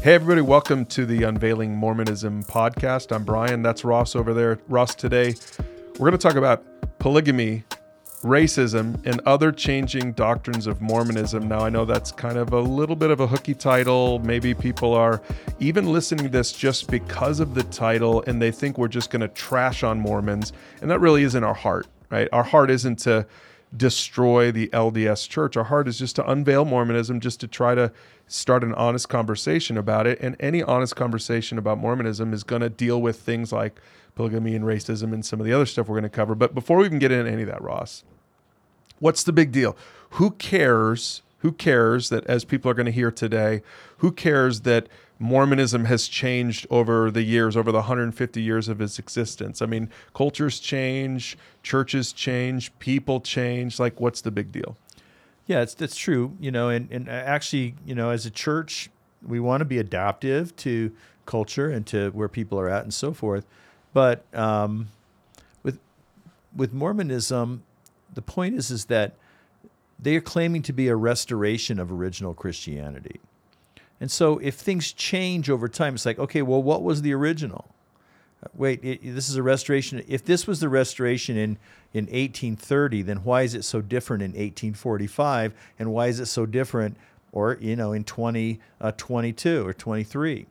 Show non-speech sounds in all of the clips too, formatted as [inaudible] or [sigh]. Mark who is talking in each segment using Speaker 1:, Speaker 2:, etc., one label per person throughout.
Speaker 1: Hey, everybody, welcome to the Unveiling Mormonism podcast. I'm Brian. That's Ross over there. Ross, today we're going to talk about polygamy, racism, and other changing doctrines of Mormonism. Now, I know that's kind of a little bit of a hooky title. Maybe people are even listening to this just because of the title and they think we're just going to trash on Mormons. And that really isn't our heart, right? Our heart isn't to destroy the LDS church. Our heart is just to unveil Mormonism, just to try to start an honest conversation about it. And any honest conversation about Mormonism is going to deal with things like polygamy and racism and some of the other stuff we're going to cover. But before we even get into any of that, Ross, what's the big deal? Who cares? Who cares that, as people are going to hear today, who cares that Mormonism has changed over the years, over the 150 years of its existence? I mean, cultures change, churches change, people change. Like, what's the big deal?
Speaker 2: Yeah, it's that's true. You know, and, and actually, you know, as a church, we want to be adaptive to culture and to where people are at and so forth. But um, with with Mormonism, the point is is that they are claiming to be a restoration of original Christianity. And so if things change over time, it's like, okay, well, what was the original? Wait, it, this is a restoration. If this was the restoration in, in 1830, then why is it so different in 1845? And why is it so different, or, you know, in 2022 uh, or 23?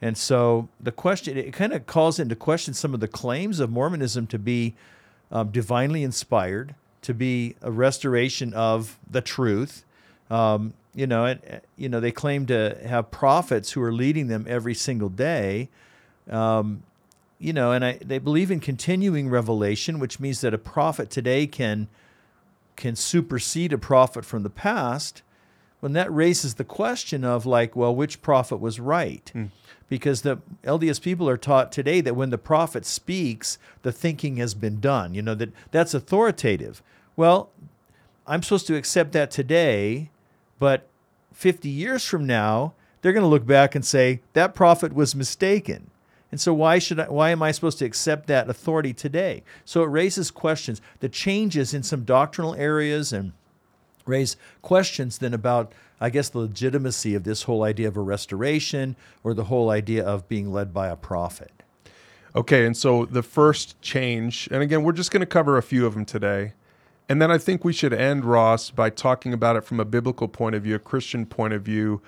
Speaker 2: And so the question, it kind of calls into question some of the claims of Mormonism to be um, divinely inspired, to be a restoration of the truth. Um, you know, and, you know, they claim to have prophets who are leading them every single day. Um, you know, and I, they believe in continuing revelation, which means that a prophet today can can supersede a prophet from the past. When that raises the question of like, well, which prophet was right? Mm because the LDS people are taught today that when the prophet speaks, the thinking has been done. You know that that's authoritative. Well, I'm supposed to accept that today, but 50 years from now, they're going to look back and say that prophet was mistaken. And so why should I, why am I supposed to accept that authority today? So it raises questions. The changes in some doctrinal areas and raise questions then about I guess the legitimacy of this whole idea of a restoration or the whole idea of being led by a prophet.
Speaker 1: Okay, and so the first change, and again, we're just going to cover a few of them today. And then I think we should end, Ross, by talking about it from a biblical point of view, a Christian point of view.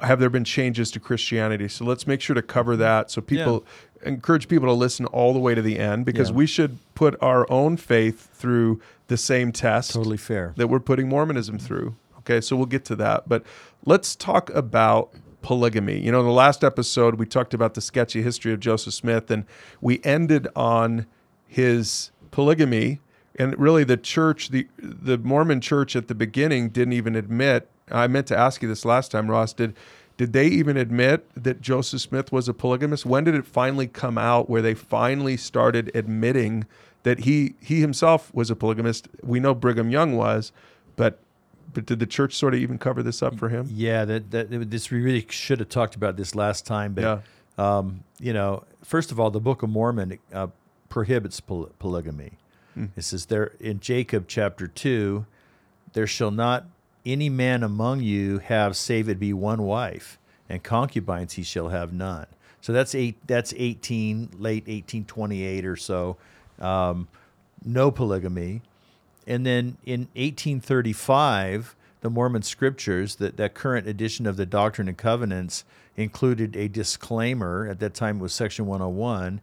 Speaker 1: Have there been changes to Christianity? So let's make sure to cover mm-hmm. that so people yeah. encourage people to listen all the way to the end because yeah. we should put our own faith through the same test.
Speaker 2: Totally fair.
Speaker 1: That we're putting Mormonism through. Okay, so we'll get to that. But let's talk about polygamy. You know, in the last episode, we talked about the sketchy history of Joseph Smith, and we ended on his polygamy. And really, the church, the the Mormon church at the beginning, didn't even admit. I meant to ask you this last time, Ross. Did did they even admit that Joseph Smith was a polygamist? When did it finally come out where they finally started admitting that he he himself was a polygamist? We know Brigham Young was, but but did the church sort of even cover this up for him?
Speaker 2: Yeah, that, that this we really should have talked about this last time. But yeah. um, you know, first of all, the Book of Mormon uh, prohibits poly- polygamy. Hmm. It says there in Jacob chapter two, there shall not any man among you have save it be one wife, and concubines he shall have none. So that's eight. That's eighteen, late eighteen twenty eight or so. Um, no polygamy. And then in 1835, the Mormon scriptures, that, that current edition of the Doctrine and Covenants, included a disclaimer. At that time, it was Section 101.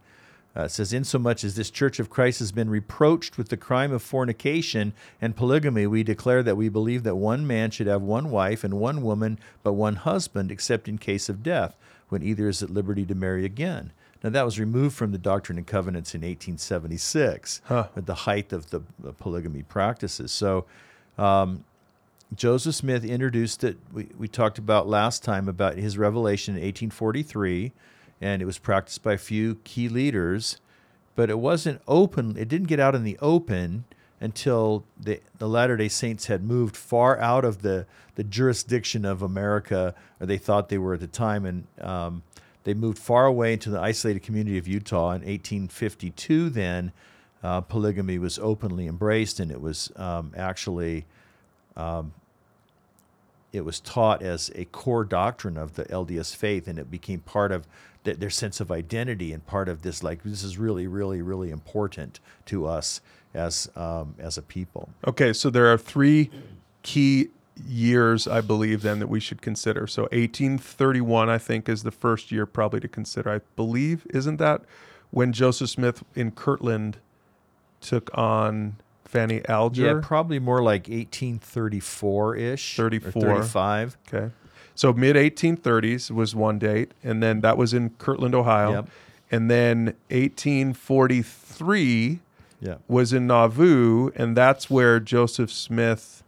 Speaker 2: Uh, says, Insomuch as this Church of Christ has been reproached with the crime of fornication and polygamy, we declare that we believe that one man should have one wife and one woman, but one husband, except in case of death, when either is at liberty to marry again. Now, that was removed from the Doctrine and Covenants in 1876 huh. at the height of the, the polygamy practices. So, um, Joseph Smith introduced it. We, we talked about last time about his revelation in 1843, and it was practiced by a few key leaders, but it wasn't open. It didn't get out in the open until the, the Latter day Saints had moved far out of the, the jurisdiction of America, or they thought they were at the time. And um, they moved far away into the isolated community of Utah in 1852. Then uh, polygamy was openly embraced, and it was um, actually um, it was taught as a core doctrine of the LDS faith, and it became part of th- their sense of identity and part of this. Like this is really, really, really important to us as um, as a people.
Speaker 1: Okay, so there are three key years, I believe, then that we should consider. So 1831, I think, is the first year probably to consider. I believe, isn't that when Joseph Smith in Kirtland took on Fanny Alger?
Speaker 2: Yeah, probably more like 1834 ish,
Speaker 1: 34.
Speaker 2: 35.
Speaker 1: Okay. So mid 1830s was one date, and then that was in Kirtland, Ohio.
Speaker 2: Yep.
Speaker 1: And then 1843
Speaker 2: Yeah.
Speaker 1: was in Nauvoo, and that's where Joseph Smith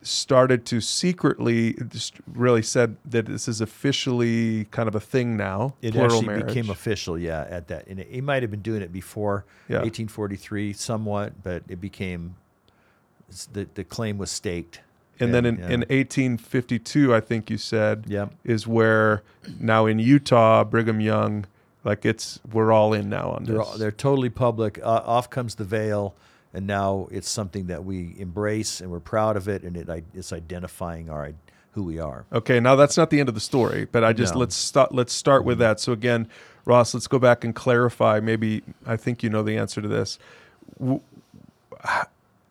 Speaker 1: started to secretly just really said that this is officially kind of a thing now.
Speaker 2: It actually
Speaker 1: marriage.
Speaker 2: became official, yeah, at that. And he might have been doing it before
Speaker 1: Yeah.
Speaker 2: 1843, somewhat, but it became the the claim was staked.
Speaker 1: And then in,
Speaker 2: yeah.
Speaker 1: in 1852, I think you said,
Speaker 2: Yep.
Speaker 1: is where now in Utah, Brigham Young, like it's we're all in now on
Speaker 2: They're,
Speaker 1: this.
Speaker 2: all, they're totally public. Uh, off comes the veil, and now it's something that we embrace and we're proud of it, and it it's identifying our who we are.
Speaker 1: Okay, now that's not the end of the story, but I just
Speaker 2: No.
Speaker 1: let's start let's start with that. So again, Ross, let's go back and clarify. Maybe I think you know the answer to this.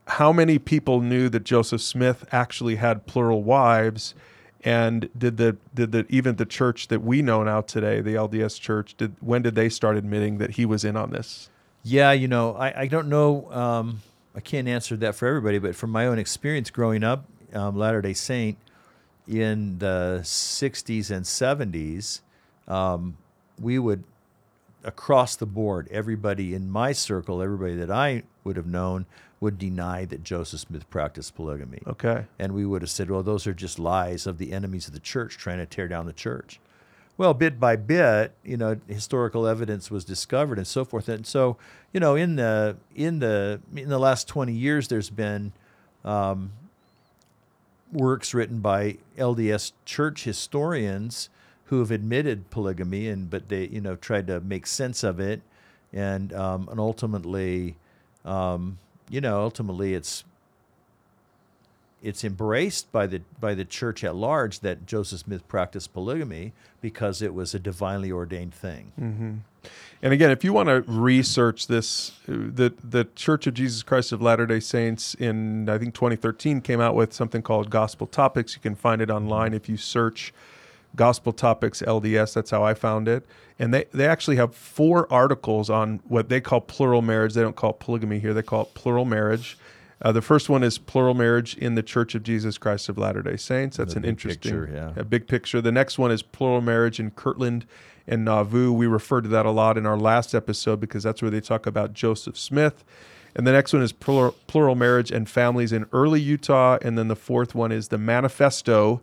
Speaker 1: How many people knew that Joseph Smith actually had plural wives? And did the did the even the church that we know now today, the LDS church, did when did they start admitting that he was in on this?
Speaker 2: Yeah, you know, I, I don't know. Um, I can't answer that for everybody, but from my own experience growing up, um, Latter day Saint in the 60s and 70s, um, we would, across the board, everybody in my circle, everybody that I would have known, would deny that Joseph Smith practiced polygamy.
Speaker 1: Okay.
Speaker 2: And we would have said, well, those are just lies of the enemies of the church trying to tear down the church. Well, bit by bit, you know, historical evidence was discovered and so forth. And so, you know, in the in the in the last twenty years, there's been um, works written by LDS church historians who have admitted polygamy, and but they, you know, tried to make sense of it, and um, and ultimately, um, you know, ultimately, it's it's embraced by the by the church at large that Joseph Smith practiced polygamy because it was a divinely ordained thing.
Speaker 1: And again, if you want to research this, uh, the the Church of Jesus Christ of Latter Day Saints in I think 2013 came out with something called Gospel Topics. You can find it online if you search Gospel Topics LDS. That's how I found it. And they they actually have four articles on what they call plural marriage. They don't call it polygamy here. They call it plural marriage. Uh, the first one is plural marriage in the Church of Jesus Christ of Latter Day Saints. That's an interesting,
Speaker 2: picture, yeah.
Speaker 1: a big picture. The next one is plural marriage in Kirtland and Nauvoo. We referred to that a lot in our last episode because that's where they talk about Joseph Smith. And the next one is plural, plural marriage and families in early Utah. And then the fourth one is the manifesto,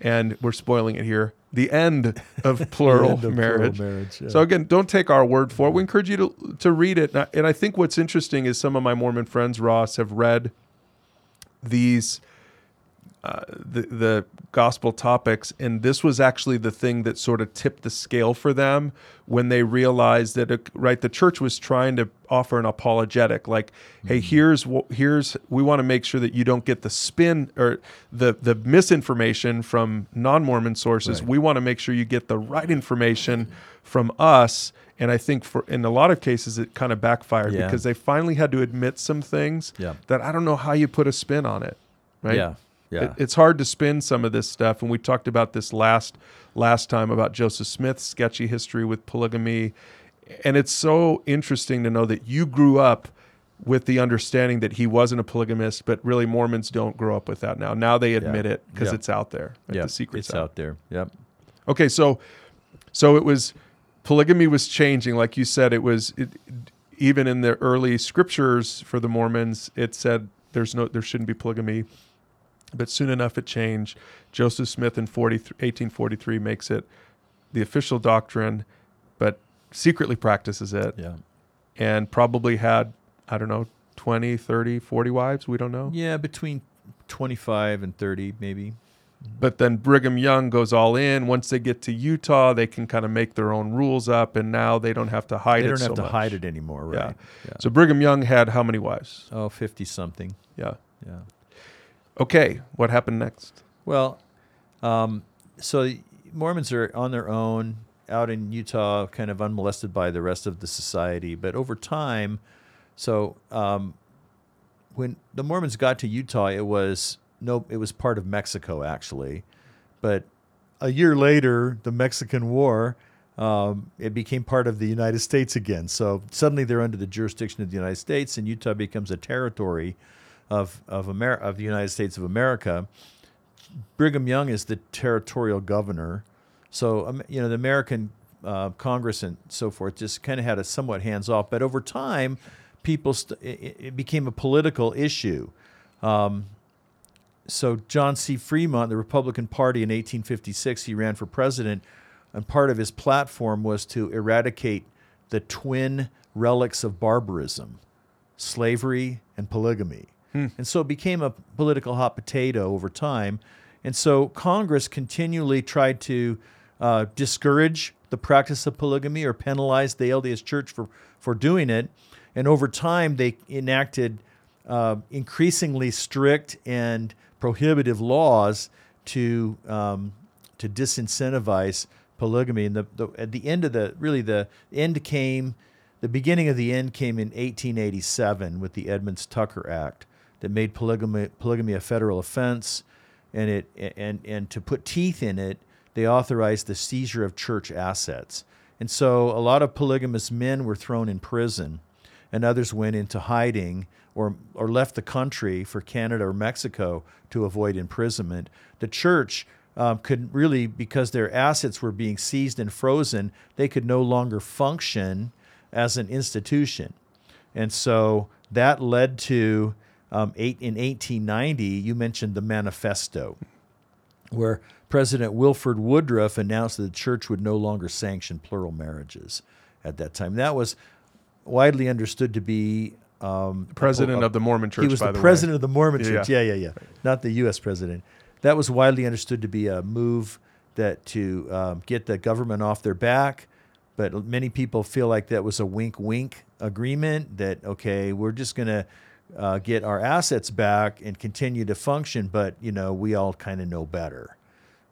Speaker 1: and we're spoiling it here, the end of [laughs] plural
Speaker 2: End of plural
Speaker 1: marriage.
Speaker 2: marriage, yeah.
Speaker 1: So again, don't take our word for it. We encourage you to to read it. And I, and I think what's interesting is some of my Mormon friends, Ross, have read these uh, the the gospel topics, and this was actually the thing that sort of tipped the scale for them when they realized that it, right the church was trying to offer an apologetic, like, hey, here's here's we want to make sure that you don't get the spin or the the misinformation from non Mormon sources.
Speaker 2: Right.
Speaker 1: We want to make sure you get the right information from us. And I think for in a lot of cases it kind of backfired
Speaker 2: Yeah.
Speaker 1: because they finally had to admit some things
Speaker 2: Yeah.
Speaker 1: that I don't know how you put a spin on it. Right?
Speaker 2: Yeah, yeah.
Speaker 1: It- it's hard to spin some of this stuff, and we talked about this last last time about Joseph Smith's sketchy history with polygamy, and it's so interesting to know that you grew up with the understanding that he wasn't a polygamist, but really Mormons don't grow up with that now. Now they admit it because
Speaker 2: Yeah.
Speaker 1: it's out there. Like
Speaker 2: yeah,
Speaker 1: the secret's
Speaker 2: it's out there. Yep.
Speaker 1: Okay, so so it was polygamy was changing, like you said. It was it, even in the early scriptures for the Mormons. It said there's no there shouldn't be polygamy, but soon enough it changed. Joseph Smith in 40, 1843 makes it the official doctrine, but secretly practices it,
Speaker 2: Yeah.
Speaker 1: and probably had I don't know 20, 30, 40 wives. We don't know.
Speaker 2: Yeah, between 25 and 30 maybe. Mm-hmm.
Speaker 1: But then Brigham Young goes all in. Once they get to Utah, they can kind of make their own rules up, and now they don't have to hide it.
Speaker 2: They
Speaker 1: it.
Speaker 2: don't have
Speaker 1: so
Speaker 2: to
Speaker 1: much.
Speaker 2: hide it anymore, right?
Speaker 1: Yeah.
Speaker 2: yeah.
Speaker 1: So Brigham Young had how many wives?
Speaker 2: oh, 50 something.
Speaker 1: Yeah.
Speaker 2: Yeah.
Speaker 1: Okay, what happened next?
Speaker 2: Well, um, so Mormons are on their own out in Utah, kind of unmolested by the rest of the society. But over time, so um, when the Mormons got to Utah, it was no, it was part of Mexico actually. But a year later, the Mexican War, um, it became part of the United States again. So suddenly they're under the jurisdiction of the United States, and Utah becomes a territory of of, Amer- of the United States of America. Brigham Young is the territorial governor. So, um, you know, the American uh, Congress and so forth just kind of had a somewhat hands off. But over time, people st- it, it became a political issue. Um, so John C. Fremont, the Republican Party in 1856, he ran for president, and part of his platform was to eradicate the twin relics of barbarism, slavery and polygamy. Hmm. And so it became a political hot potato over time. And so Congress continually tried to uh, discourage the practice of polygamy or penalize the LDS Church for, for doing it. And over time, they enacted uh, increasingly strict and prohibitive laws to um, to disincentivize polygamy. And the, the, at the end of the really the end came, the beginning of the end came in 1887 with the Edmunds Tucker Act that made polygamy polygamy a federal offense, and it and and to put teeth in it, they authorized the seizure of church assets. And so a lot of polygamous men were thrown in prison, and others went into hiding or, or left the country for Canada or Mexico to avoid imprisonment. The church um, could really, because their assets were being seized and frozen, they could no longer function as an institution. And so that led to, um, eight, in 1890, you mentioned the manifesto, where President Wilford Woodruff announced that the church would no longer sanction plural marriages at that time. That was widely understood to be um,
Speaker 1: president a, of the Mormon Church.
Speaker 2: He was the,
Speaker 1: the
Speaker 2: president of the Mormon Church. Yeah, yeah, yeah. yeah. Not the U.S. president. That was widely understood to be a move that to um, get the government off their back. But many people feel like that was a wink-wink agreement. That okay, we're just going to uh, get our assets back and continue to function. But you know, we all kind of know better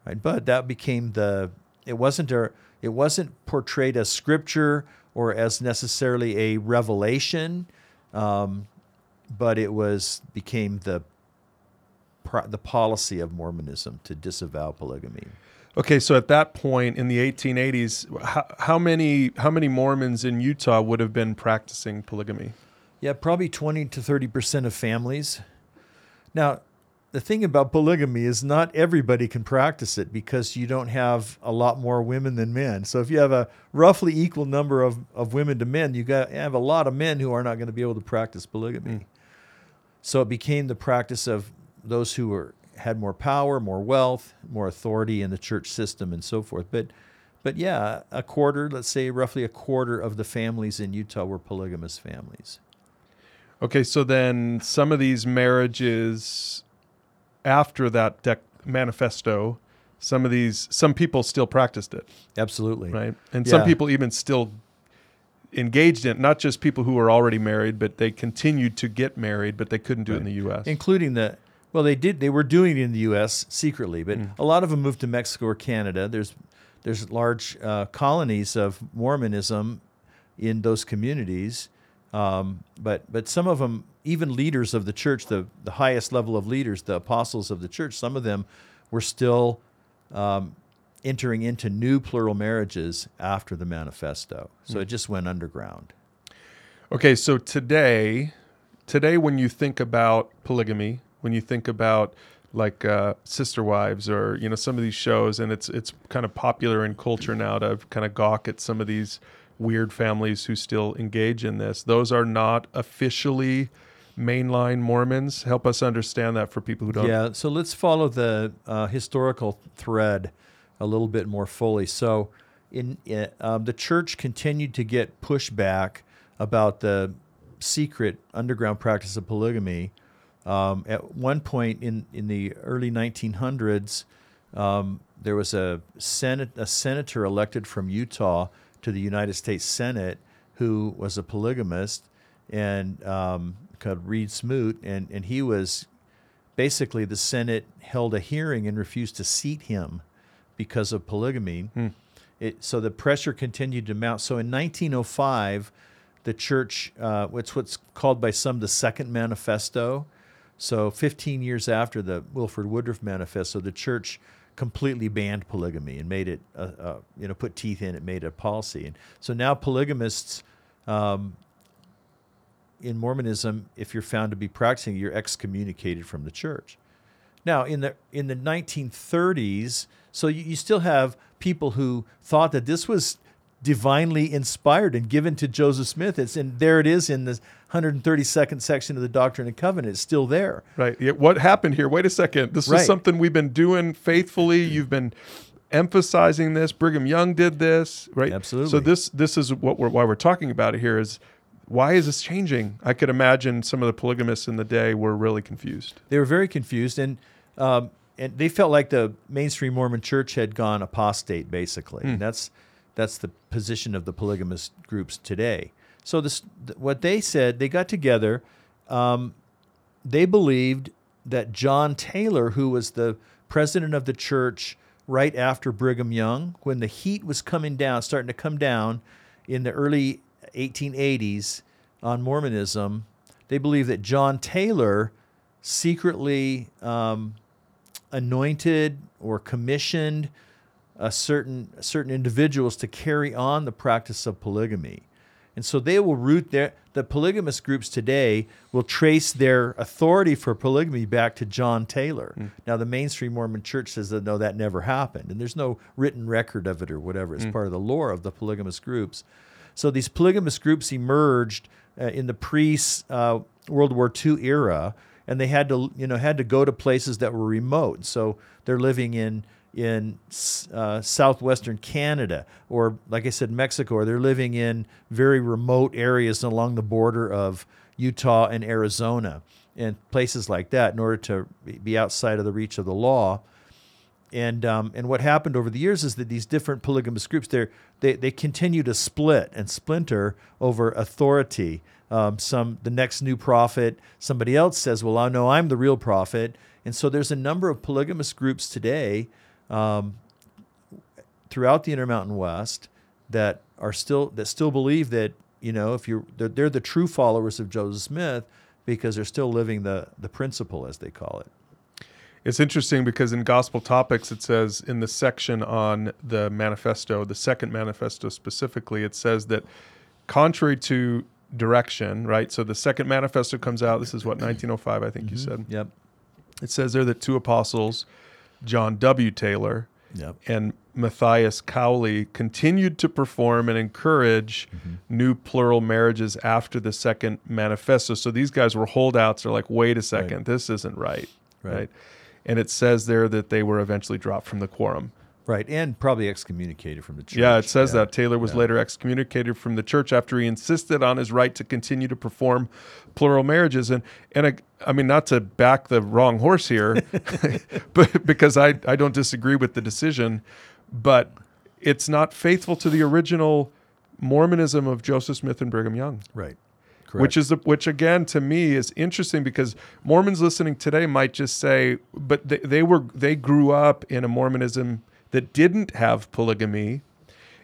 Speaker 2: right? But that became the it wasn't a it wasn't portrayed as scripture or as necessarily a revelation, um, but it was became the the policy of Mormonism to disavow polygamy.
Speaker 1: Okay, so at that point in the 1880s, how, how many how many Mormons in Utah would have been practicing polygamy?
Speaker 2: Yeah, probably 20 to 30 percent of families. Now, the thing about polygamy is not everybody can practice it because you don't have a lot more women than men. So if you have a roughly equal number of, of women to men, you got have a lot of men who are not going to be able to practice polygamy. Mm. So it became the practice of those who were had more power, more wealth, more authority in the church system and so forth. But but yeah, a quarter, let's say roughly a quarter of the families in Utah were polygamous families.
Speaker 1: Okay, so then some of these marriages after that dec- manifesto, some of these some people still practiced it.
Speaker 2: Absolutely.
Speaker 1: Right. And yeah. some people even still engaged in it, not just people who were already married, but they continued to get married, but they couldn't do right. it in the US.
Speaker 2: Including the well, they did they were doing it in the US secretly, but mm. a lot of them moved to Mexico or Canada. There's there's large uh, colonies of Mormonism in those communities. Um, but but some of them even leaders of the church, the, the highest level of leaders, the apostles of the church, some of them were still um, entering into new plural marriages after the manifesto. So mm. it just went underground.
Speaker 1: Okay, so today, today when you think about polygamy, when you think about like uh, sister wives or you know some of these shows, and it's it's kind of popular in culture now to kind of gawk at some of these weird families who still engage in this. Those are not officially mainline Mormons? Help us understand that for people who don't.
Speaker 2: Yeah, so let's follow the uh, historical thread a little bit more fully. So, in, in um, the church continued to get pushback about the secret underground practice of polygamy. Um, at one point in, in the early 1900s, um, there was a, a senator elected from Utah to the United States Senate who was a polygamist, and um, called Reed Smoot, and, and he was basically the Senate held a hearing and refused to seat him because of polygamy. It, so the pressure continued to mount. So in 1905, the church, uh, it's what's called by some the Second Manifesto. So 15 years after the Wilford Woodruff Manifesto, the church completely banned polygamy and made it, uh, uh, you know, put teeth in it, made it a policy. And so now polygamists um, in Mormonism, if you're found to be practicing, you're excommunicated from the church. Now, in the in the 1930s, so you, you still have people who thought that this was divinely inspired and given to Joseph Smith. It's and there it is in the 132nd section of the Doctrine and Covenant. It's still there.
Speaker 1: Right. Yeah, what happened here? Wait a second. This
Speaker 2: Right.
Speaker 1: is something we've been doing faithfully. You've been emphasizing this. Brigham Young did this, right?
Speaker 2: Absolutely.
Speaker 1: So this this is what we're why we're talking about it here is why is this changing? I could imagine some of the polygamists in the day were really confused.
Speaker 2: They were very confused and um, and they felt like the mainstream Mormon church had gone apostate, basically. And that's that's the position of the polygamous groups today. So this, what they said, they got together. Um, they believed that John Taylor, who was the president of the church right after Brigham Young, when the heat was coming down, starting to come down in the early 1880s on Mormonism, they believed that John Taylor secretly um, anointed or commissioned a certain certain individuals to carry on the practice of polygamy. And so they will root their the polygamous groups today will trace their authority for polygamy back to John Taylor. Now the mainstream Mormon church says that no, that never happened. And there's no written record of it or whatever. It's part of the lore of the polygamous groups. So these polygamous groups emerged uh, in the pre uh, World War II era, and they had to you know had to go to places that were remote. So they're living in in uh, southwestern Canada, or like I said, Mexico, or they're living in very remote areas along the border of Utah and Arizona, and places like that, in order to be outside of the reach of the law and um, and what happened over the years is that these different polygamous groups they they continue to split and splinter over authority. Um, some the next new prophet, somebody else says, "Well, I know I'm the real prophet," and so there's a number of polygamous groups today um, throughout the Intermountain West that are still that still believe that you know if you're they're, they're the true followers of Joseph Smith because they're still living the the principle as they call it.
Speaker 1: It's interesting because in Gospel Topics, it says in the section on the manifesto, the second manifesto specifically, it says that contrary to direction, right? So the second manifesto comes out. This is what, 1905, I think you said.
Speaker 2: Yep.
Speaker 1: It says there that two apostles, John W. Taylor
Speaker 2: Yep.
Speaker 1: and Matthias Cowley, continued to perform and encourage mm-hmm. new plural marriages after the second manifesto. So these guys were holdouts. They're like, wait a second, this isn't right.
Speaker 2: Right.
Speaker 1: right? And it says there that they were eventually dropped from the quorum.
Speaker 2: Right, and probably excommunicated from the church.
Speaker 1: Yeah, it says
Speaker 2: Yeah.
Speaker 1: that Taylor was
Speaker 2: Yeah.
Speaker 1: later excommunicated from the church after he insisted on his right to continue to perform plural marriages. And and I, I mean, not to back the wrong horse here, [laughs] but because I I don't disagree with the decision, but it's not faithful to the original Mormonism of Joseph Smith and Brigham Young.
Speaker 2: Right. Correct.
Speaker 1: Which is the, which again to me is interesting because Mormons listening today might just say, but they, they were they grew up in a Mormonism that didn't have polygamy,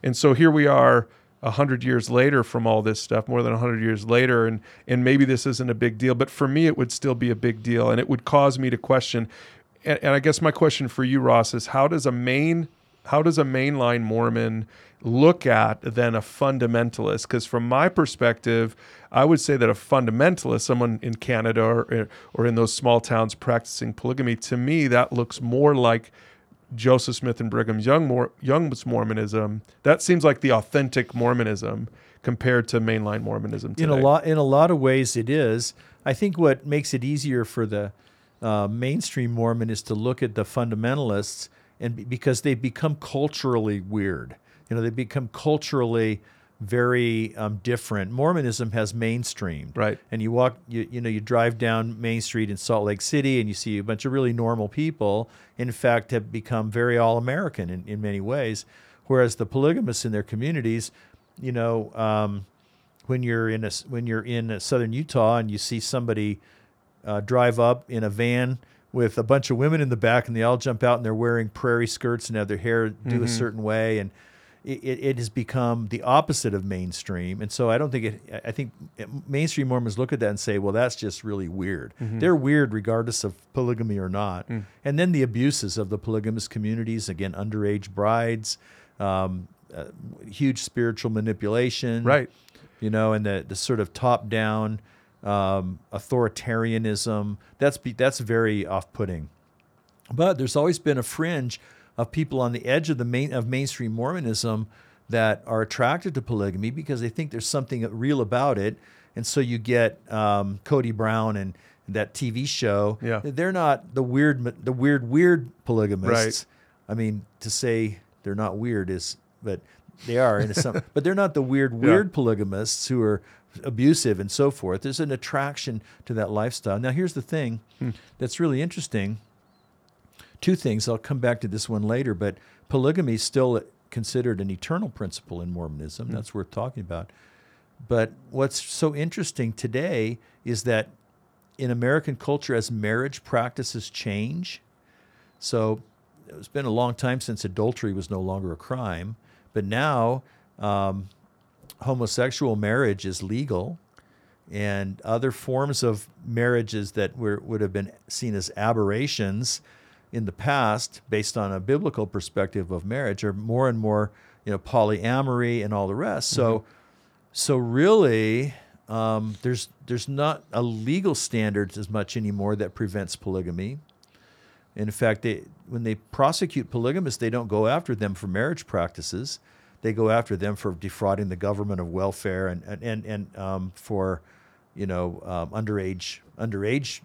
Speaker 1: and so here we are a hundred years later from all this stuff, more than a hundred years later, and and maybe this isn't a big deal, but for me it would still be a big deal, and it would cause me to question. And, and I guess my question for you, Ross, is how does a main how does a mainline Mormon look at then a fundamentalist? Because from my perspective, I would say that a fundamentalist, someone in Canada or, or in those small towns practicing polygamy, to me that looks more like Joseph Smith and Brigham Young, more, Young's Mormonism. That seems like the authentic Mormonism compared to mainline Mormonism today.
Speaker 2: in a lot in a lot of ways it is. I think what makes it easier for the uh, mainstream Mormon is to look at the fundamentalists and because they become culturally weird. You know, they become culturally very um, different. Mormonism has mainstreamed,
Speaker 1: Right.
Speaker 2: And you walk, you you know, you drive down Main Street in Salt Lake City, and you see a bunch of really normal people. In fact, have become very all American in, in many ways. Whereas the polygamists in their communities, you know, um, when you're in a when you're in uh, southern Utah and you see somebody uh, drive up in a van with a bunch of women in the back, and they all jump out and they're wearing prairie skirts and have their hair do
Speaker 1: Mm-hmm.
Speaker 2: a certain way, and it, it, has become the opposite of mainstream. And so I don't think it. I think mainstream Mormons look at that and say, "Well, that's just really weird."
Speaker 1: Mm-hmm.
Speaker 2: They're weird regardless of polygamy or not.
Speaker 1: Mm.
Speaker 2: And then the abuses of the polygamous communities again, underage brides. Um, uh, huge spiritual manipulation,
Speaker 1: Right.
Speaker 2: you know, and the the sort of top down um, authoritarianism. That's be, that's very off putting. But there's always been a fringe of people on the edge of the main of mainstream Mormonism that are attracted to polygamy because they think there's something real about it, and so you get um, Kody Brown and that TV show.
Speaker 1: Yeah.
Speaker 2: they're not the weird the weird weird polygamists. Right. I mean, to say they're not weird is, but they are in some. [laughs] but they're not the weird weird polygamists who are abusive and so forth. There's an attraction to that lifestyle. Now, here's the thing that's really interesting two things. I'll come back to this one later, but polygamy is still considered an eternal principle in Mormonism. That's worth talking about. But what's so interesting today is that in American culture, as marriage practices change, so it's been a long time since adultery was no longer a crime, but now um, homosexual marriage is legal and other forms of marriages that were, would have been seen as aberrations in the past, based on a biblical perspective of marriage, are more and more, you know, polyamory and all the rest. So, so really, um, there's there's not a legal standard as much anymore that prevents polygamy. In fact, they, when they prosecute polygamists, they don't go after them for marriage practices. They go after them for defrauding the government of welfare and and and, and um, for, you know, um, underage underage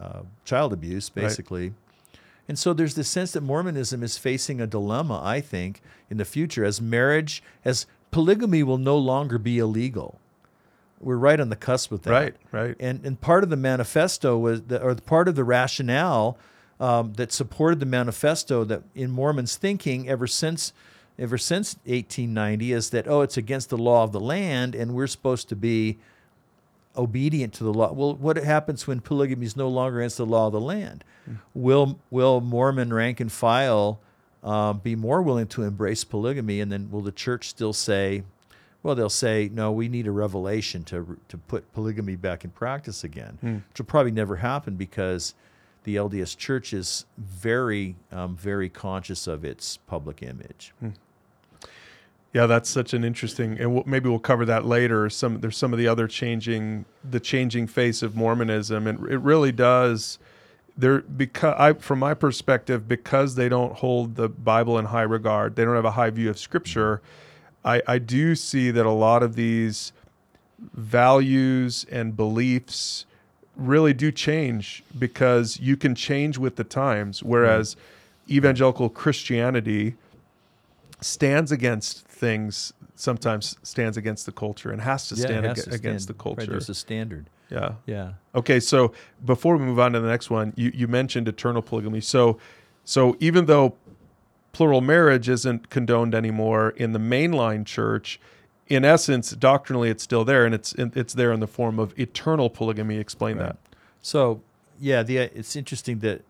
Speaker 2: uh, child abuse, basically. And so there's this sense that Mormonism is facing a dilemma, I think, in the future as marriage, as polygamy will no longer be illegal. We're right on the cusp of that.
Speaker 1: Right, right.
Speaker 2: And and part of the manifesto was, the, or part of the rationale um, that supported the manifesto that in Mormons' thinking ever since ever since 1890 is that oh it's against the law of the land and we're supposed to be obedient to the law. Well, what happens when polygamy is no longer against the law of the land? Will will Mormon rank and file um, be more willing to embrace polygamy, and then will the church still say, well, they'll say, no, we need a revelation to to put polygamy back in practice again, which will probably never happen because the LDS Church is very um, very conscious of its public image.
Speaker 1: Yeah, that's such an interesting, and we'll, maybe we'll cover that later. Some there's some of the other changing, the changing face of Mormonism, and it really does. There, because I, from my perspective, because they don't hold the Bible in high regard, they don't have a high view of Scripture. I, I do see that a lot of these values and beliefs really do change because you can change with the times. Whereas mm-hmm. evangelical Christianity stands against things, sometimes stands against the culture and has to
Speaker 2: Yeah,
Speaker 1: stand
Speaker 2: has
Speaker 1: ag-
Speaker 2: to
Speaker 1: against
Speaker 2: stand-
Speaker 1: the
Speaker 2: right,
Speaker 1: culture.
Speaker 2: there's a standard.
Speaker 1: yeah.
Speaker 2: Yeah.
Speaker 1: Okay, so before we move on to the next one, you, you mentioned eternal polygamy. So, so even though plural marriage isn't condoned anymore in the mainline church, in essence, doctrinally, it's still there, and it's it's there in the form of eternal polygamy. Explain that.
Speaker 2: So, yeah, the it's interesting that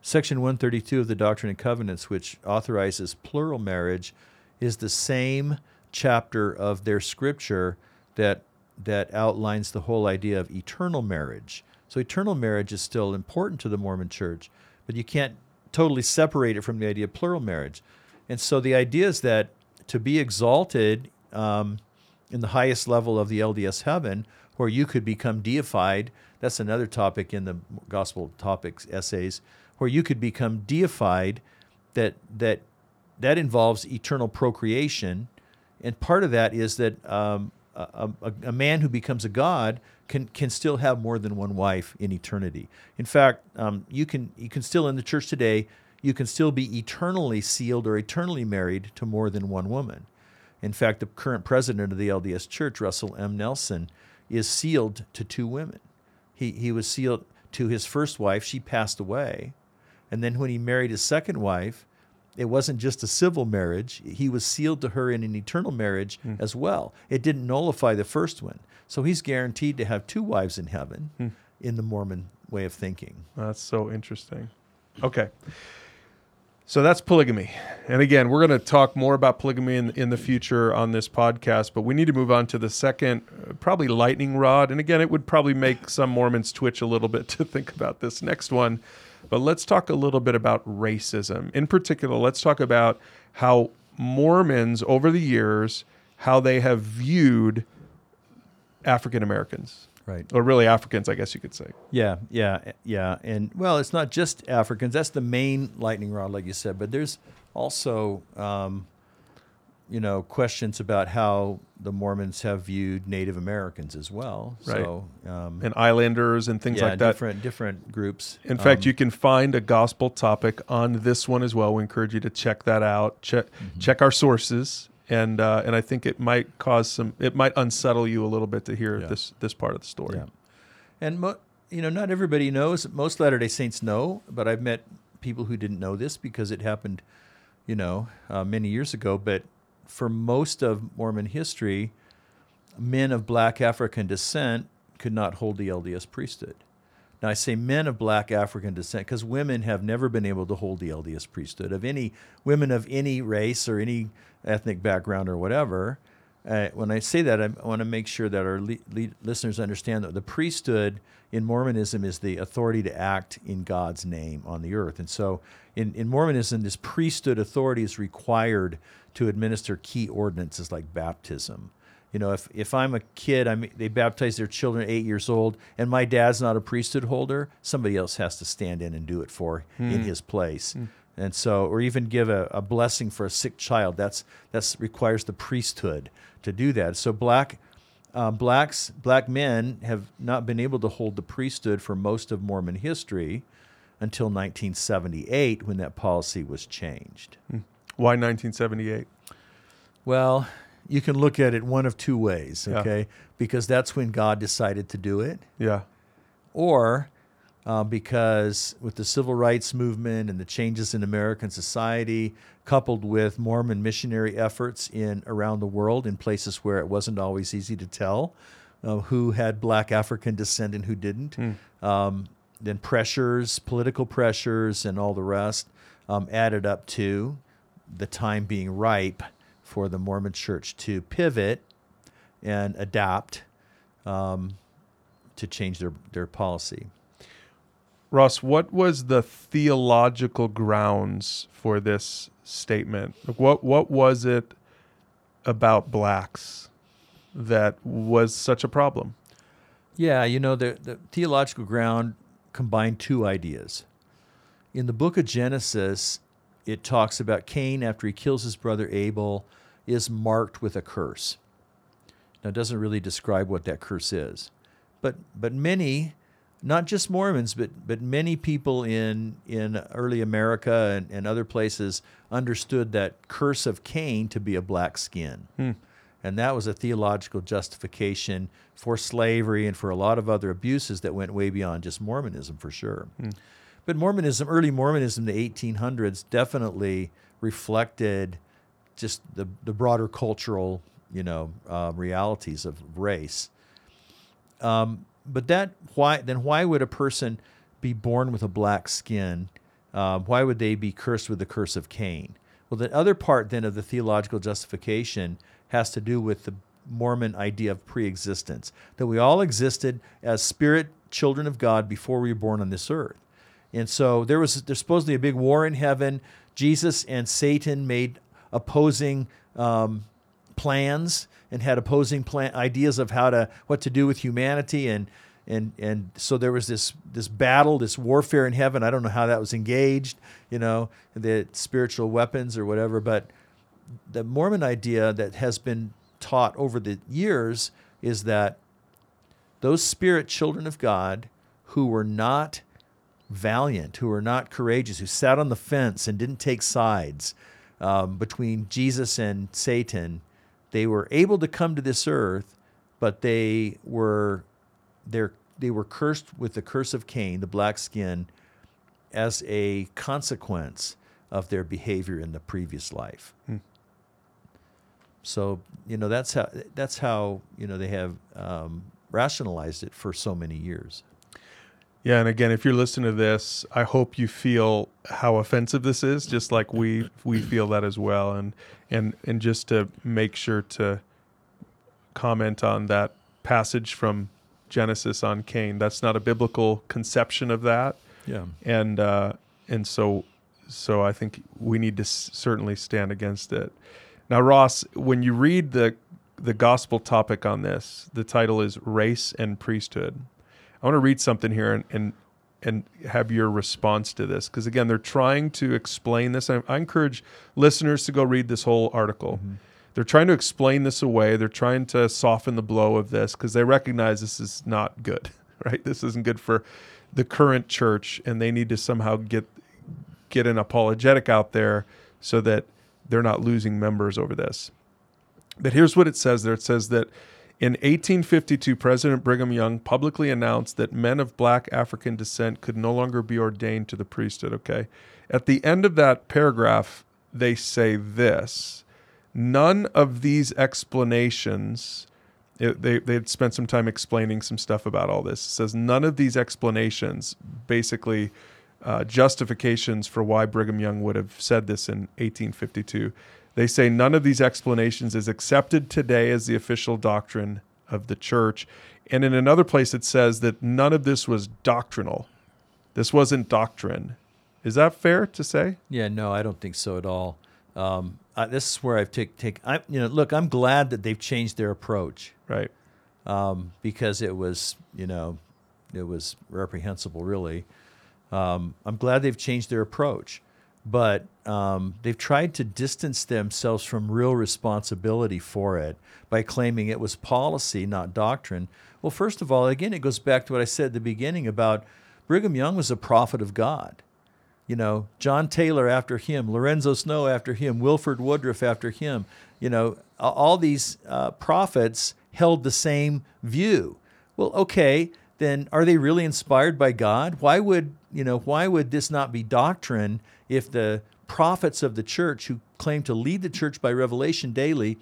Speaker 2: Section 132 of the Doctrine and Covenants, which authorizes plural marriage, is the same chapter of their scripture that that outlines the whole idea of eternal marriage. So eternal marriage is still important to the Mormon church, but you can't totally separate it from the idea of plural marriage. And so the idea is that to be exalted um, in the highest level of the LDS heaven, where you could become deified, that's another topic in the gospel topics essays, where you could become deified, that that that involves eternal procreation, and part of that is that um, a, a, a man who becomes a god can can still have more than one wife in eternity. In fact, um, you can you can still in the church today you can still be eternally sealed or eternally married to more than one woman. In fact, the current president of the LDS Church, Russell M. Nelson, is sealed to two women. He he was sealed to his first wife. She passed away, and then when he married his second wife, it wasn't just a civil marriage. He was sealed to her in an eternal marriage as well. It didn't nullify the first one. So he's guaranteed to have two wives in heaven in the Mormon way of thinking.
Speaker 1: That's so interesting. Okay. So that's polygamy. And again, we're going to talk more about polygamy in, in the future on this podcast, but we need to move on to the second, uh, probably lightning rod. And again, it would probably make some Mormons twitch a little bit [laughs] to think about this next one. But let's talk a little bit about racism. In particular, let's talk about how Mormons over the years, how they have viewed African Americans
Speaker 2: Right.
Speaker 1: or really Africans, I guess you could say.
Speaker 2: Yeah, yeah, yeah. And well, it's not just Africans. That's the main lightning rod, like you said. But there's also, um, you know, questions about how the Mormons have viewed Native Americans as well.
Speaker 1: Right.
Speaker 2: So, um,
Speaker 1: And islanders and things
Speaker 2: yeah,
Speaker 1: like that.
Speaker 2: different different groups.
Speaker 1: In fact,
Speaker 2: Um,
Speaker 1: you can find a gospel topic on this one as well. We encourage you to check that out. Check
Speaker 2: Mm-hmm.
Speaker 1: check our sources, and uh, and I think it might cause some. It might unsettle you a little bit to hear
Speaker 2: Yeah.
Speaker 1: this this part of the story.
Speaker 2: Yeah. And mo- you know, not everybody knows. Most Latter Day Saints know, but I've met people who didn't know this because it happened, you know, uh, many years ago. But for most of Mormon history, men of black African descent could not hold the LDS priesthood. Now, I say men of black African descent because women have never been able to hold the LDS priesthood of any women of any race or any ethnic background or whatever. Uh, when I say that, I want to make sure that our le- le- listeners understand that the priesthood in Mormonism is the authority to act in God's name on the earth. And so in, in Mormonism, this priesthood authority is required to administer key ordinances like baptism. You know, if, if I'm a kid, I they baptize their children at eight years old, and my dad's not a priesthood holder, somebody else has to stand in and do it for in hmm. his place. Hmm. And so, or even give a, a blessing for a sick child. That's that's requires the priesthood to do that. So black uh, blacks black men have not been able to hold the priesthood for most of Mormon history until 1978 when that policy was changed. Hmm.
Speaker 1: Why 1978?
Speaker 2: Well, you can look at it one of two ways,
Speaker 1: Yeah.
Speaker 2: okay? Because that's when God decided to do it,
Speaker 1: Yeah.
Speaker 2: or uh, because with the civil rights movement and the changes in American society, coupled with Mormon missionary efforts in around the world in places where it wasn't always easy to tell uh, who had black African descent and who didn't, um, then pressures, political pressures, and all the rest um, added up to the time being ripe for the Mormon Church to pivot and adapt um, to change their, their policy.
Speaker 1: Ross, what was the theological grounds for this statement? What what was it about blacks that was such a problem?
Speaker 2: Yeah, you know, the, the theological ground combined two ideas. In the book of Genesis, it talks about Cain, after he kills his brother Abel, is marked with a curse. Now, it doesn't really describe what that curse is. But, but many, not just Mormons, but, but many people in, in early America and, and other places understood that curse of Cain to be a black skin. Hmm. And that was a theological justification for slavery and for a lot of other abuses that went way beyond just Mormonism, for sure. Hmm. But Mormonism, early Mormonism, the 1800s, definitely reflected just the, the broader cultural, you know, uh, realities of race. Um, but that why then why would a person be born with a black skin? Um, why would they be cursed with the curse of Cain? Well, the other part then of the theological justification has to do with the Mormon idea of preexistence that we all existed as spirit children of God before we were born on this earth. And so there was there's supposedly a big war in heaven. Jesus and Satan made opposing um, plans and had opposing plan ideas of how to what to do with humanity. And and and so there was this this battle this warfare in heaven. I don't know how that was engaged you know the spiritual weapons or whatever. But the mormon idea that has been taught over the years is that those spirit children of god who were not valiant who were not courageous who sat on the fence and didn't take sides um, between jesus and satan they were able to come to this earth, but they were they were cursed with the curse of Cain, the black skin, as a consequence of their behavior in the previous life. So you know that's how that's how you know they have um, rationalized it for so many years.
Speaker 1: Yeah, and again, if you're listening to this, I hope you feel how offensive this is, just like we we feel that as well. And and and just to make sure to comment on that passage from Genesis on Cain. That's not a biblical conception of that.
Speaker 2: Yeah.
Speaker 1: And uh, and so so I think we need to s- certainly stand against it. Now, Ross, when you read the the gospel topic on this, the title is race and priesthood. I want to read something here and and, and have your response to this because again, they're trying to explain this. I, I encourage listeners to go read this whole article. Mm-hmm. They're trying to explain this away. They're trying to soften the blow of this because they recognize this is not good, [laughs] right? This isn't good for the current church, and they need to somehow get get an apologetic out there so that they're not losing members over this. But here's what it says there. It says that in 1852, President Brigham Young publicly announced that men of black African descent could no longer be ordained to the priesthood. Okay. At the end of that paragraph, they say this none of these explanations. It, they they had spent some time explaining some stuff about all this. It says none of these explanations, basically uh, justifications for why Brigham Young would have said this in 1852. They say none of these explanations is accepted today as the official doctrine of the church. And in another place, it says that none of this was doctrinal. This wasn't doctrine. Is that fair to say?
Speaker 2: Yeah, no, I don't think so at all. Um, I, this is where I've take take. I you know, look, I'm glad that they've changed their approach
Speaker 1: Right.
Speaker 2: um, because it was you know, it was reprehensible really. Um, I'm glad they've changed their approach, but um, they've tried to distance themselves from real responsibility for it by claiming it was policy, not doctrine. Well, first of all, again, it goes back to what I said at the beginning about Brigham Young was a prophet of God you know, John Taylor after him, Lorenzo Snow after him, Wilford Woodruff after him. You know, all these uh, prophets held the same view. Well, okay, then are they really inspired by God? Why would you know? Why would this not be doctrine if the prophets of the church who claim to lead the church by revelation daily,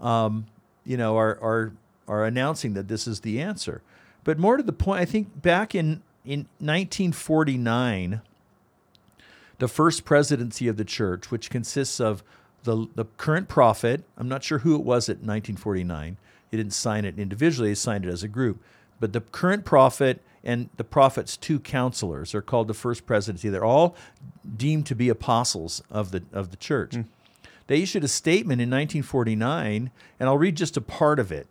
Speaker 2: um, you know, are are are announcing that this is the answer? But more to the point, I think back in in 1949 the first presidency of the church, which consists of the, the current prophet. I'm not sure who it was at 1949. He didn't sign it individually, he signed it as a group. But the current prophet and the prophet's two counselors are called the first presidency. They're all deemed to be apostles of the, of the church. Hmm. They issued a statement in 1949, and I'll read just a part of it.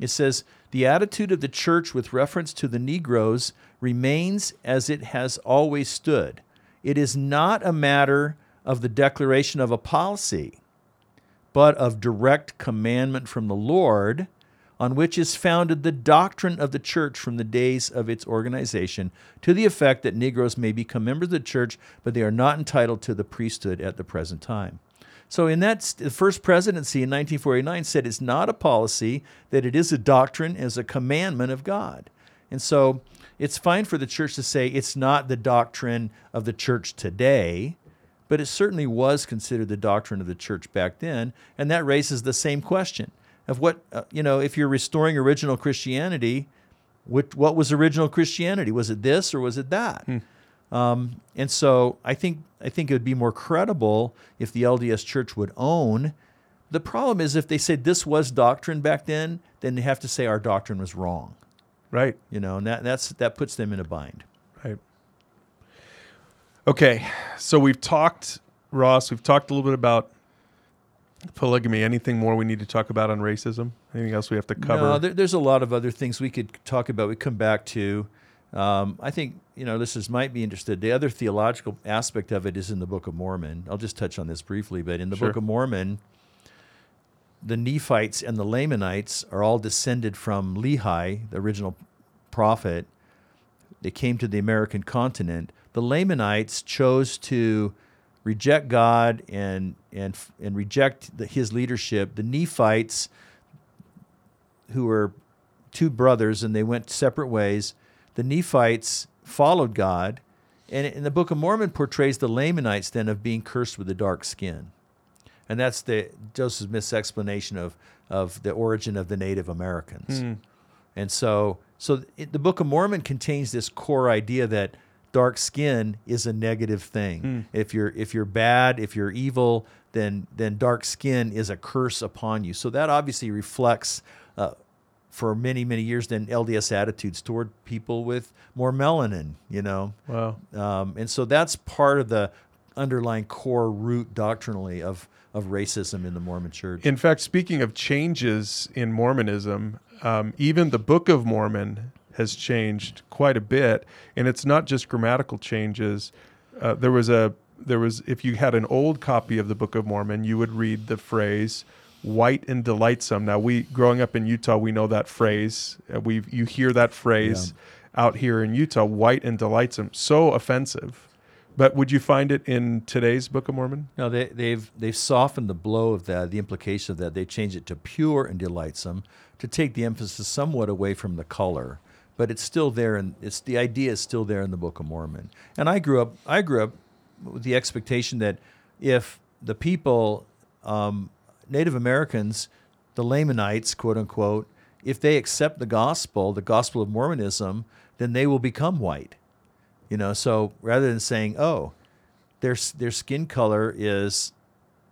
Speaker 2: It says, The attitude of the church with reference to the Negroes remains as it has always stood. It is not a matter of the declaration of a policy, but of direct commandment from the Lord, on which is founded the doctrine of the church from the days of its organization, to the effect that Negroes may become members of the church, but they are not entitled to the priesthood at the present time. So, in that the first presidency in 1949 said it's not a policy, that it is a doctrine, as a commandment of God. And so, it's fine for the church to say it's not the doctrine of the church today, but it certainly was considered the doctrine of the church back then. And that raises the same question of what, uh, you know, if you're restoring original Christianity, what, what was original Christianity? Was it this or was it that? Um, and so I think I think it would be more credible if the LDS Church would own. The problem is if they said this was doctrine back then, then they have to say our doctrine was wrong.
Speaker 1: Right.
Speaker 2: You know, and that that's that puts them in a bind.
Speaker 1: Right. Okay. So we've talked, Ross, we've talked a little bit about polygamy. Anything more we need to talk about on racism? Anything else we have to cover?
Speaker 2: No, there, there's a lot of other things we could talk about. We come back to. Um, I think you know listeners might be interested. The other theological aspect of it is in the Book of Mormon. I'll just touch on this briefly, but in the
Speaker 1: Sure.
Speaker 2: Book of Mormon, the Nephites and the Lamanites are all descended from Lehi, the original prophet. They came to the American continent. The Lamanites chose to reject God and and and reject the, his leadership. The Nephites, who were two brothers and they went separate ways, the Nephites followed God, and in the Book of Mormon portrays the Lamanites then of being cursed with a dark skin, and that's the Joseph Smith's explanation of of the origin of the Native Americans. Hmm. And so, so it, the Book of Mormon contains this core idea that dark skin is a negative thing. If you're if you're bad, if you're evil, then then dark skin is a curse upon you. So that obviously reflects. Uh, for many many years, then LDS attitudes toward people with more melanin, you know,
Speaker 1: Wow.
Speaker 2: um, and so that's part of the underlying core root doctrinally of of racism in the Mormon Church.
Speaker 1: In fact, speaking of changes in Mormonism, um, even the Book of Mormon has changed quite a bit, and it's not just grammatical changes. Uh, there was a there was if you had an old copy of the Book of Mormon, you would read the phrase "white and delightsome." Now, we growing up in Utah, we know that phrase. Uh, we you hear that phrase out here in Utah, "white and delightsome," so offensive. But would you find it in today's Book of Mormon?
Speaker 2: No, they, they've they've softened the blow of that, the implication of that. They changed it to pure and delightsome to take the emphasis somewhat away from the color, but it's still there, and it's the idea is still there in the Book of Mormon. And I grew up, I grew up with the expectation that if the people, um, Native Americans, the Lamanites, quote unquote, if they accept the gospel, the gospel of Mormonism, then they will become white. You know, so rather than saying, "Oh, their their skin color is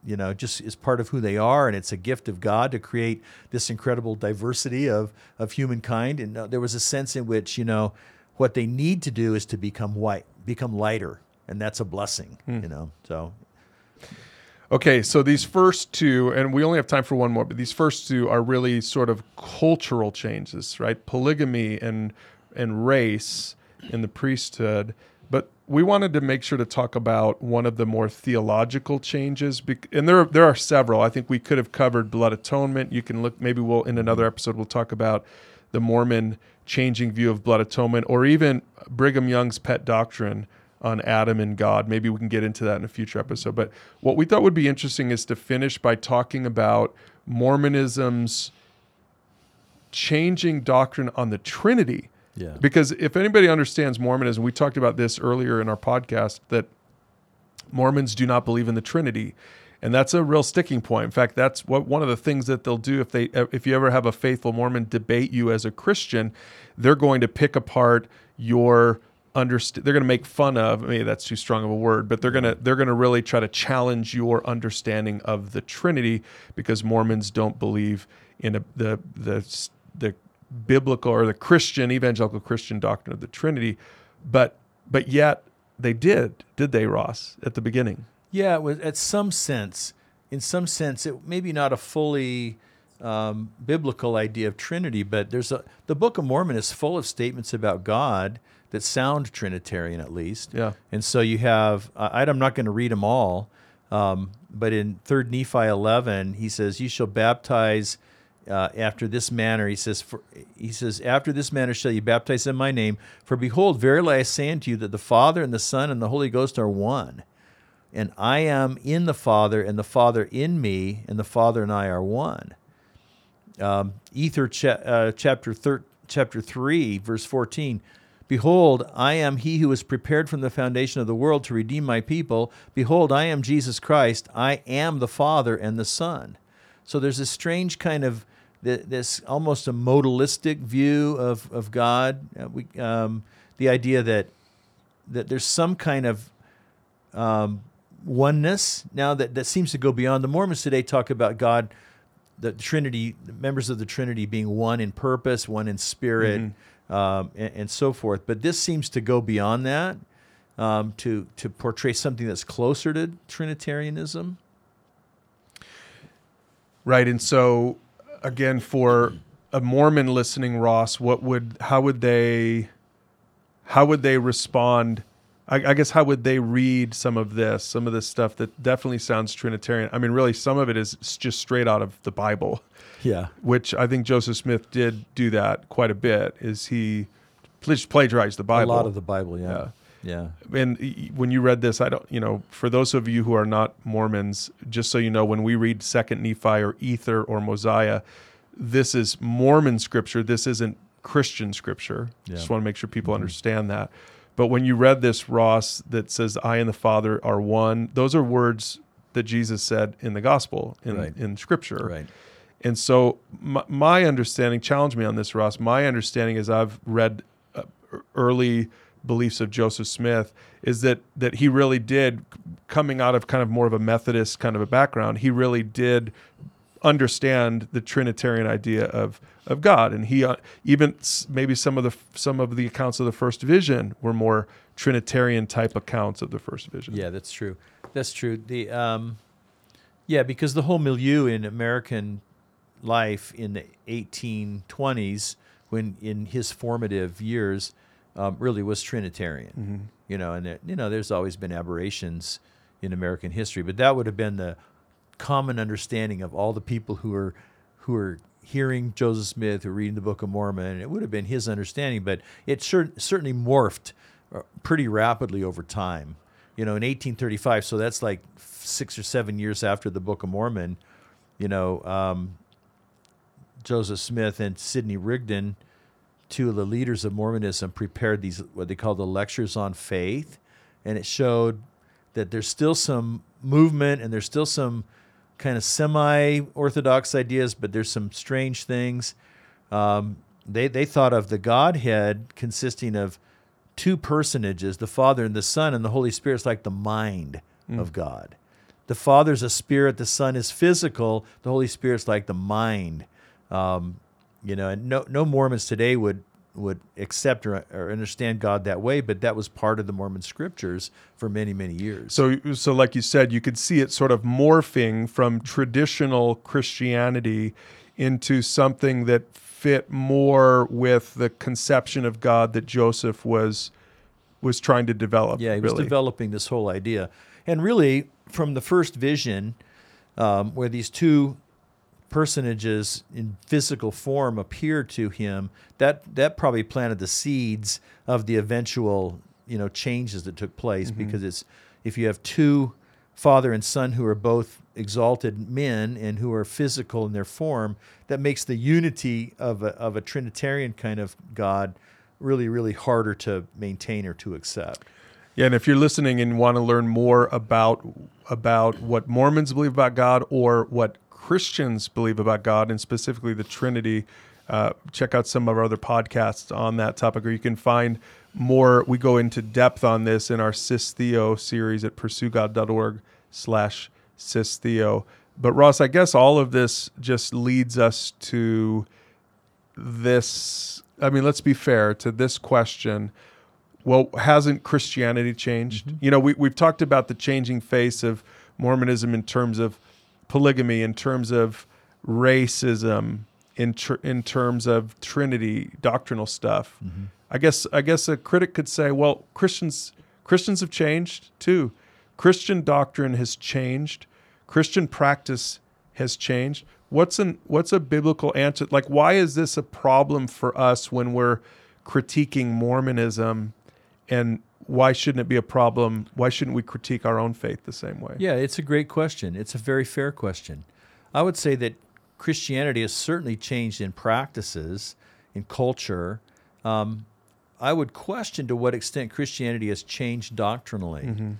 Speaker 2: you know just is part of who they are and it's a gift of god to create this incredible diversity of of humankind and uh, there was a sense in which you know what they need to do is to become white become lighter and that's a blessing you know so
Speaker 1: Okay, so these first two, and we only have time for one more, but these first two are really sort of cultural changes, right? Polygamy and and race in the priesthood. But we wanted to make sure to talk about one of the more theological changes, and there there are several. I think we could have covered blood atonement. You can look. Maybe we'll in another episode we'll talk about the Mormon changing view of blood atonement, or even Brigham Young's pet doctrine on Adam and God. Maybe we can get into that in a future episode. But what we thought would be interesting is to finish by talking about Mormonism's changing doctrine on the Trinity.
Speaker 2: Yeah
Speaker 1: Because if anybody understands Mormonism, we talked about this earlier in our podcast that Mormons do not believe in the Trinity. And that's a real sticking point. In fact, that's what one of the things that they'll do if they if you ever have a faithful Mormon debate you as a Christian, they're going to pick apart your underst- they're going to make fun of maybe that's too strong of a word but they're going to they're going to really try to challenge your understanding of the trinity because mormons don't believe in a, the the the biblical or the christian evangelical christian doctrine of the trinity but but yet they did did they ross at the beginning
Speaker 2: Yeah, it was at some sense, in some sense, it maybe not a fully um, biblical idea of Trinity, but there's a the Book of Mormon is full of statements about God that sound Trinitarian at least.
Speaker 1: Yeah.
Speaker 2: And so you have, I, I'm not going to read them all, um, but in Third Nephi 11, he says, "You shall baptize." Uh, after this manner, he says, for, he says, after this manner shall you baptize in my name. For behold, verily I say unto you that the Father and the Son and the Holy Ghost are one and I am in the Father, and the Father in me, and the Father and I are one. Um, Ether cha- uh, chapter thir- chapter three, verse fourteen. Behold, I am he who was prepared from the foundation of the world to redeem my people. Behold, I am Jesus Christ. I am the Father and the Son. So there's a strange kind of th- this almost a modalistic view of of God. Uh, we, um, the idea that that there's some kind of um, oneness now that, that seems to go beyond the Mormons today talk about God, the Trinity, the members of the Trinity being one in purpose, one in spirit, um, and, and so forth. But this seems to go beyond that um, to to portray something that's closer to Trinitarianism.
Speaker 1: Right. And so again for a Mormon listening, Ross, what would how would they how would they respond? I, I guess how would they read some of this, some of this stuff that definitely sounds Trinitarian? I mean, really, some of it is just straight out of the Bible,
Speaker 2: Yeah.
Speaker 1: which I think Joseph Smith did do that quite a bit. Is he just plagiarized the Bible?
Speaker 2: A lot of the Bible. Yeah. Yeah.
Speaker 1: And when you read this, I don't, you know, for those of you who are not Mormons, just so you know, when we read Second Nephi or Ether or Mosiah, this is Mormon scripture. This isn't Christian scripture.
Speaker 2: Yeah.
Speaker 1: Just want to make sure people understand that. But when you read this, Ross, that says, "I and the Father are one," those are words that Jesus said in the gospel in
Speaker 2: Right.
Speaker 1: in Scripture.
Speaker 2: Right.
Speaker 1: And so my, my understanding, challenge me on this, Ross. My understanding, is I've read uh, early beliefs of Joseph Smith, is that that he really did, coming out of kind of more of a Methodist kind of a background, he really did understand the Trinitarian idea of of God, and he uh, even maybe some of the some of the accounts of the first vision were more Trinitarian type accounts of the first vision.
Speaker 2: Yeah, that's true. That's true. The um, yeah, because the whole milieu in American life in the 1820s, when in his formative years, um, really was Trinitarian. You know, and it, you know, there's always been aberrations in American history, but that would have been the common understanding of all the people who are who are hearing Joseph Smith, who are reading the Book of Mormon. And it would have been his understanding, but it cer- certainly morphed uh, pretty rapidly over time. You know, in 1835, so that's like six or seven years after the Book of Mormon. You know, um, Joseph Smith and Sidney Rigdon, two of the leaders of Mormonism, prepared these what they call the lectures on faith, and it showed that there's still some movement and there's still some kind of semi-orthodox ideas, but there's some strange things. Um, they they thought of the Godhead consisting of two personages, the Father and the Son, and the Holy Spirit's like the mind of God. The Father's a spirit, the Son is physical, the Holy Spirit's like the mind. Um, you know, and no no Mormons today would would accept or, or understand God that way, but that was part of the Mormon scriptures for many many years.
Speaker 1: So, so like you said, you could see it sort of morphing from traditional Christianity into something that fit more with the conception of God that Joseph was was trying to develop.
Speaker 2: Yeah, he was developing this whole idea. And really, from the first vision, um, where these two personages in physical form appear to him, that, that probably planted the seeds of the eventual you know changes that took place mm-hmm. because it's if you have two father and son who are both exalted men and who are physical in their form that makes the unity of a, of a trinitarian kind of god really really harder to maintain or to accept.
Speaker 1: Yeah, and if you're listening and want to learn more about about what Mormons believe about God or what Christians believe about God, and specifically the Trinity, uh, check out some of our other podcasts on that topic, or you can find more. We go into depth on this in our Cis Theo series at pursuegod.org slash Cis Theo. But Ross, I guess all of this just leads us to this. I mean, let's be fair to this question well, hasn't Christianity changed? You know, we, we've talked about the changing face of Mormonism in terms of polygamy, in terms of racism, in tr- in terms of Trinity doctrinal stuff. Mm-hmm. I guess I guess a critic could say, well, Christians Christians have changed too. Christian doctrine has changed. Christian practice has changed. What's an what's a biblical answer? Like, why is this a problem for us when we're critiquing Mormonism, and why shouldn't it be a problem? Why shouldn't we critique our own faith the same way?
Speaker 2: Yeah, it's a great question. It's a very fair question. I would say that Christianity has certainly changed in practices, in culture. Um, I would question to what extent Christianity has changed doctrinally,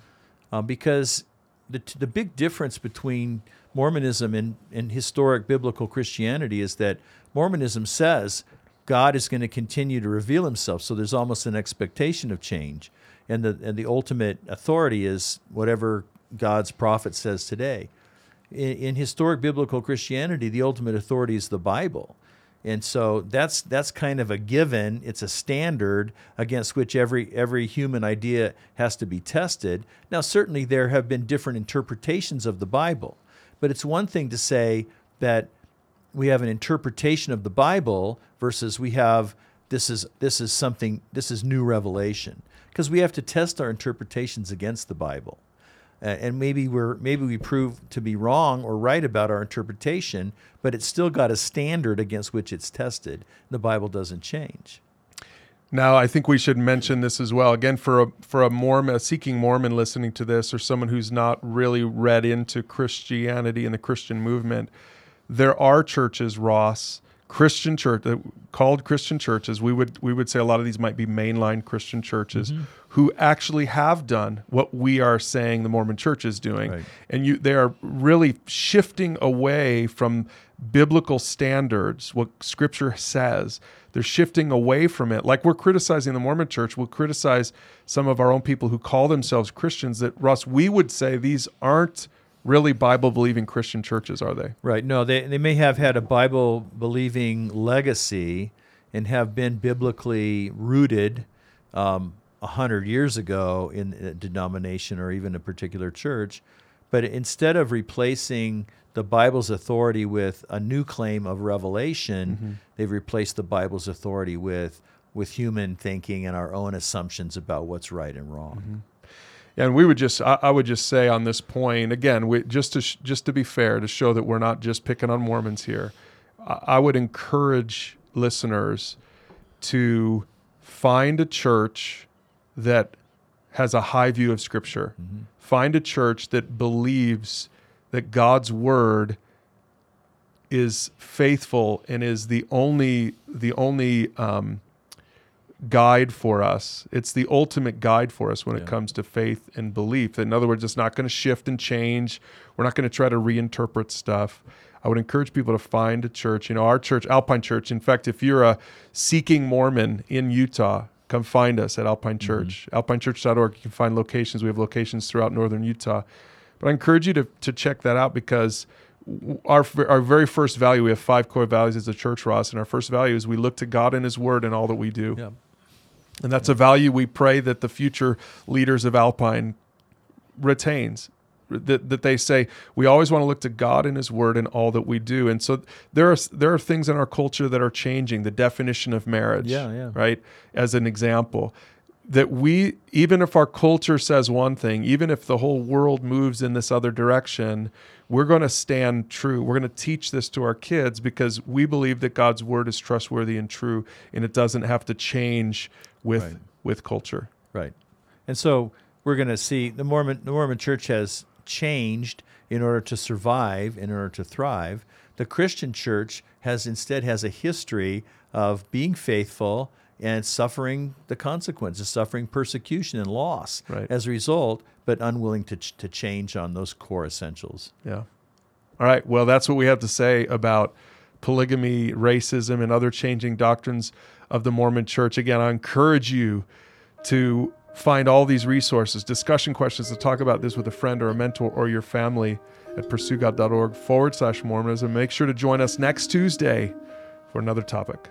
Speaker 2: uh, because the the big difference between Mormonism and, and historic biblical Christianity is that Mormonism says God is going to continue to reveal Himself, so there's almost an expectation of change, and the and the ultimate authority is whatever God's prophet says today. In, in historic biblical Christianity, the ultimate authority is the Bible. And so that's that's kind of a given. It's a standard against which every every human idea has to be tested. Now, certainly there have been different interpretations of the Bible, but it's one thing to say that we have an interpretation of the Bible versus we have this is this is something this is new revelation because we have to test our interpretations against the Bible. Uh, and maybe we're maybe we prove to be wrong or right about our interpretation, but it's still got a standard against which it's tested. The Bible doesn't change.
Speaker 1: Now, I think we should mention this as well. Again, for a for a Mormon, a seeking Mormon listening to this, or someone who's not really read into Christianity and the Christian movement, there are churches, Ross, Christian church uh, called Christian churches. We would we would say a lot of these might be mainline Christian churches who actually have done what we are saying the Mormon Church is doing,
Speaker 2: Right.
Speaker 1: and you they are really shifting away from biblical standards, what Scripture says. They're shifting away from it. Like we're criticizing the Mormon Church, we'll criticize some of our own people who call themselves Christians. That Ross, we would say these aren't really Bible believing Christian churches, are they?
Speaker 2: Right. No, they, they may have had a Bible believing legacy and have been biblically rooted um, a hundred years ago in a denomination or even a particular church. But instead of replacing the Bible's authority with a new claim of revelation, they've replaced the Bible's authority with with human thinking and our own assumptions about what's right and wrong.
Speaker 1: And we would just, I, I would just say on this point again, we, just to sh- just to be fair, to show that we're not just picking on Mormons here, I, I would encourage listeners to find a church that has a high view of Scripture. Find a church that believes that God's word is faithful and is the only the only um, guide for us. It's the ultimate guide for us when
Speaker 2: Yeah.
Speaker 1: it comes to faith and belief. In other words, it's not going to shift and change. We're not going to try to reinterpret stuff. I would encourage people to find a church. You know, our church, Alpine Church. In fact, if you're a seeking Mormon in Utah, come find us at Alpine mm-hmm. Church. AlpineChurch.org. You can find locations. We have locations throughout northern Utah. But I encourage you to, to check that out because our, our very first value, we have five core values as a church, Ross. And our first value is we look to God and His Word in all that we do.
Speaker 2: Yeah.
Speaker 1: And that's a value we pray that the future leaders of Alpine retains. That, that they say we always want to look to God and His Word in all that we do, and so there are there are things in our culture that are changing. The definition of marriage,
Speaker 2: Yeah, yeah.
Speaker 1: right, as an example, that we even if our culture says one thing, even if the whole world moves in this other direction, we're going to stand true. We're going to teach this to our kids because we believe that God's Word is trustworthy and true, and it doesn't have to change with
Speaker 2: Right.
Speaker 1: with culture.
Speaker 2: Right. And so we're going to see the Mormon the Mormon church has changed in order to survive, in order to thrive. The Christian church has instead has a history of being faithful and suffering the consequences, suffering persecution and loss
Speaker 1: Right.
Speaker 2: as a result, but unwilling to, ch- to change on those core essentials.
Speaker 1: Yeah. All right. Well, that's what we have to say about polygamy, racism, and other changing doctrines of the Mormon church. Again, I encourage you to find all these resources, discussion questions to talk about this with a friend or a mentor or your family at pursuegod.org forward slash Mormonism. Make sure to join us next Tuesday for another topic.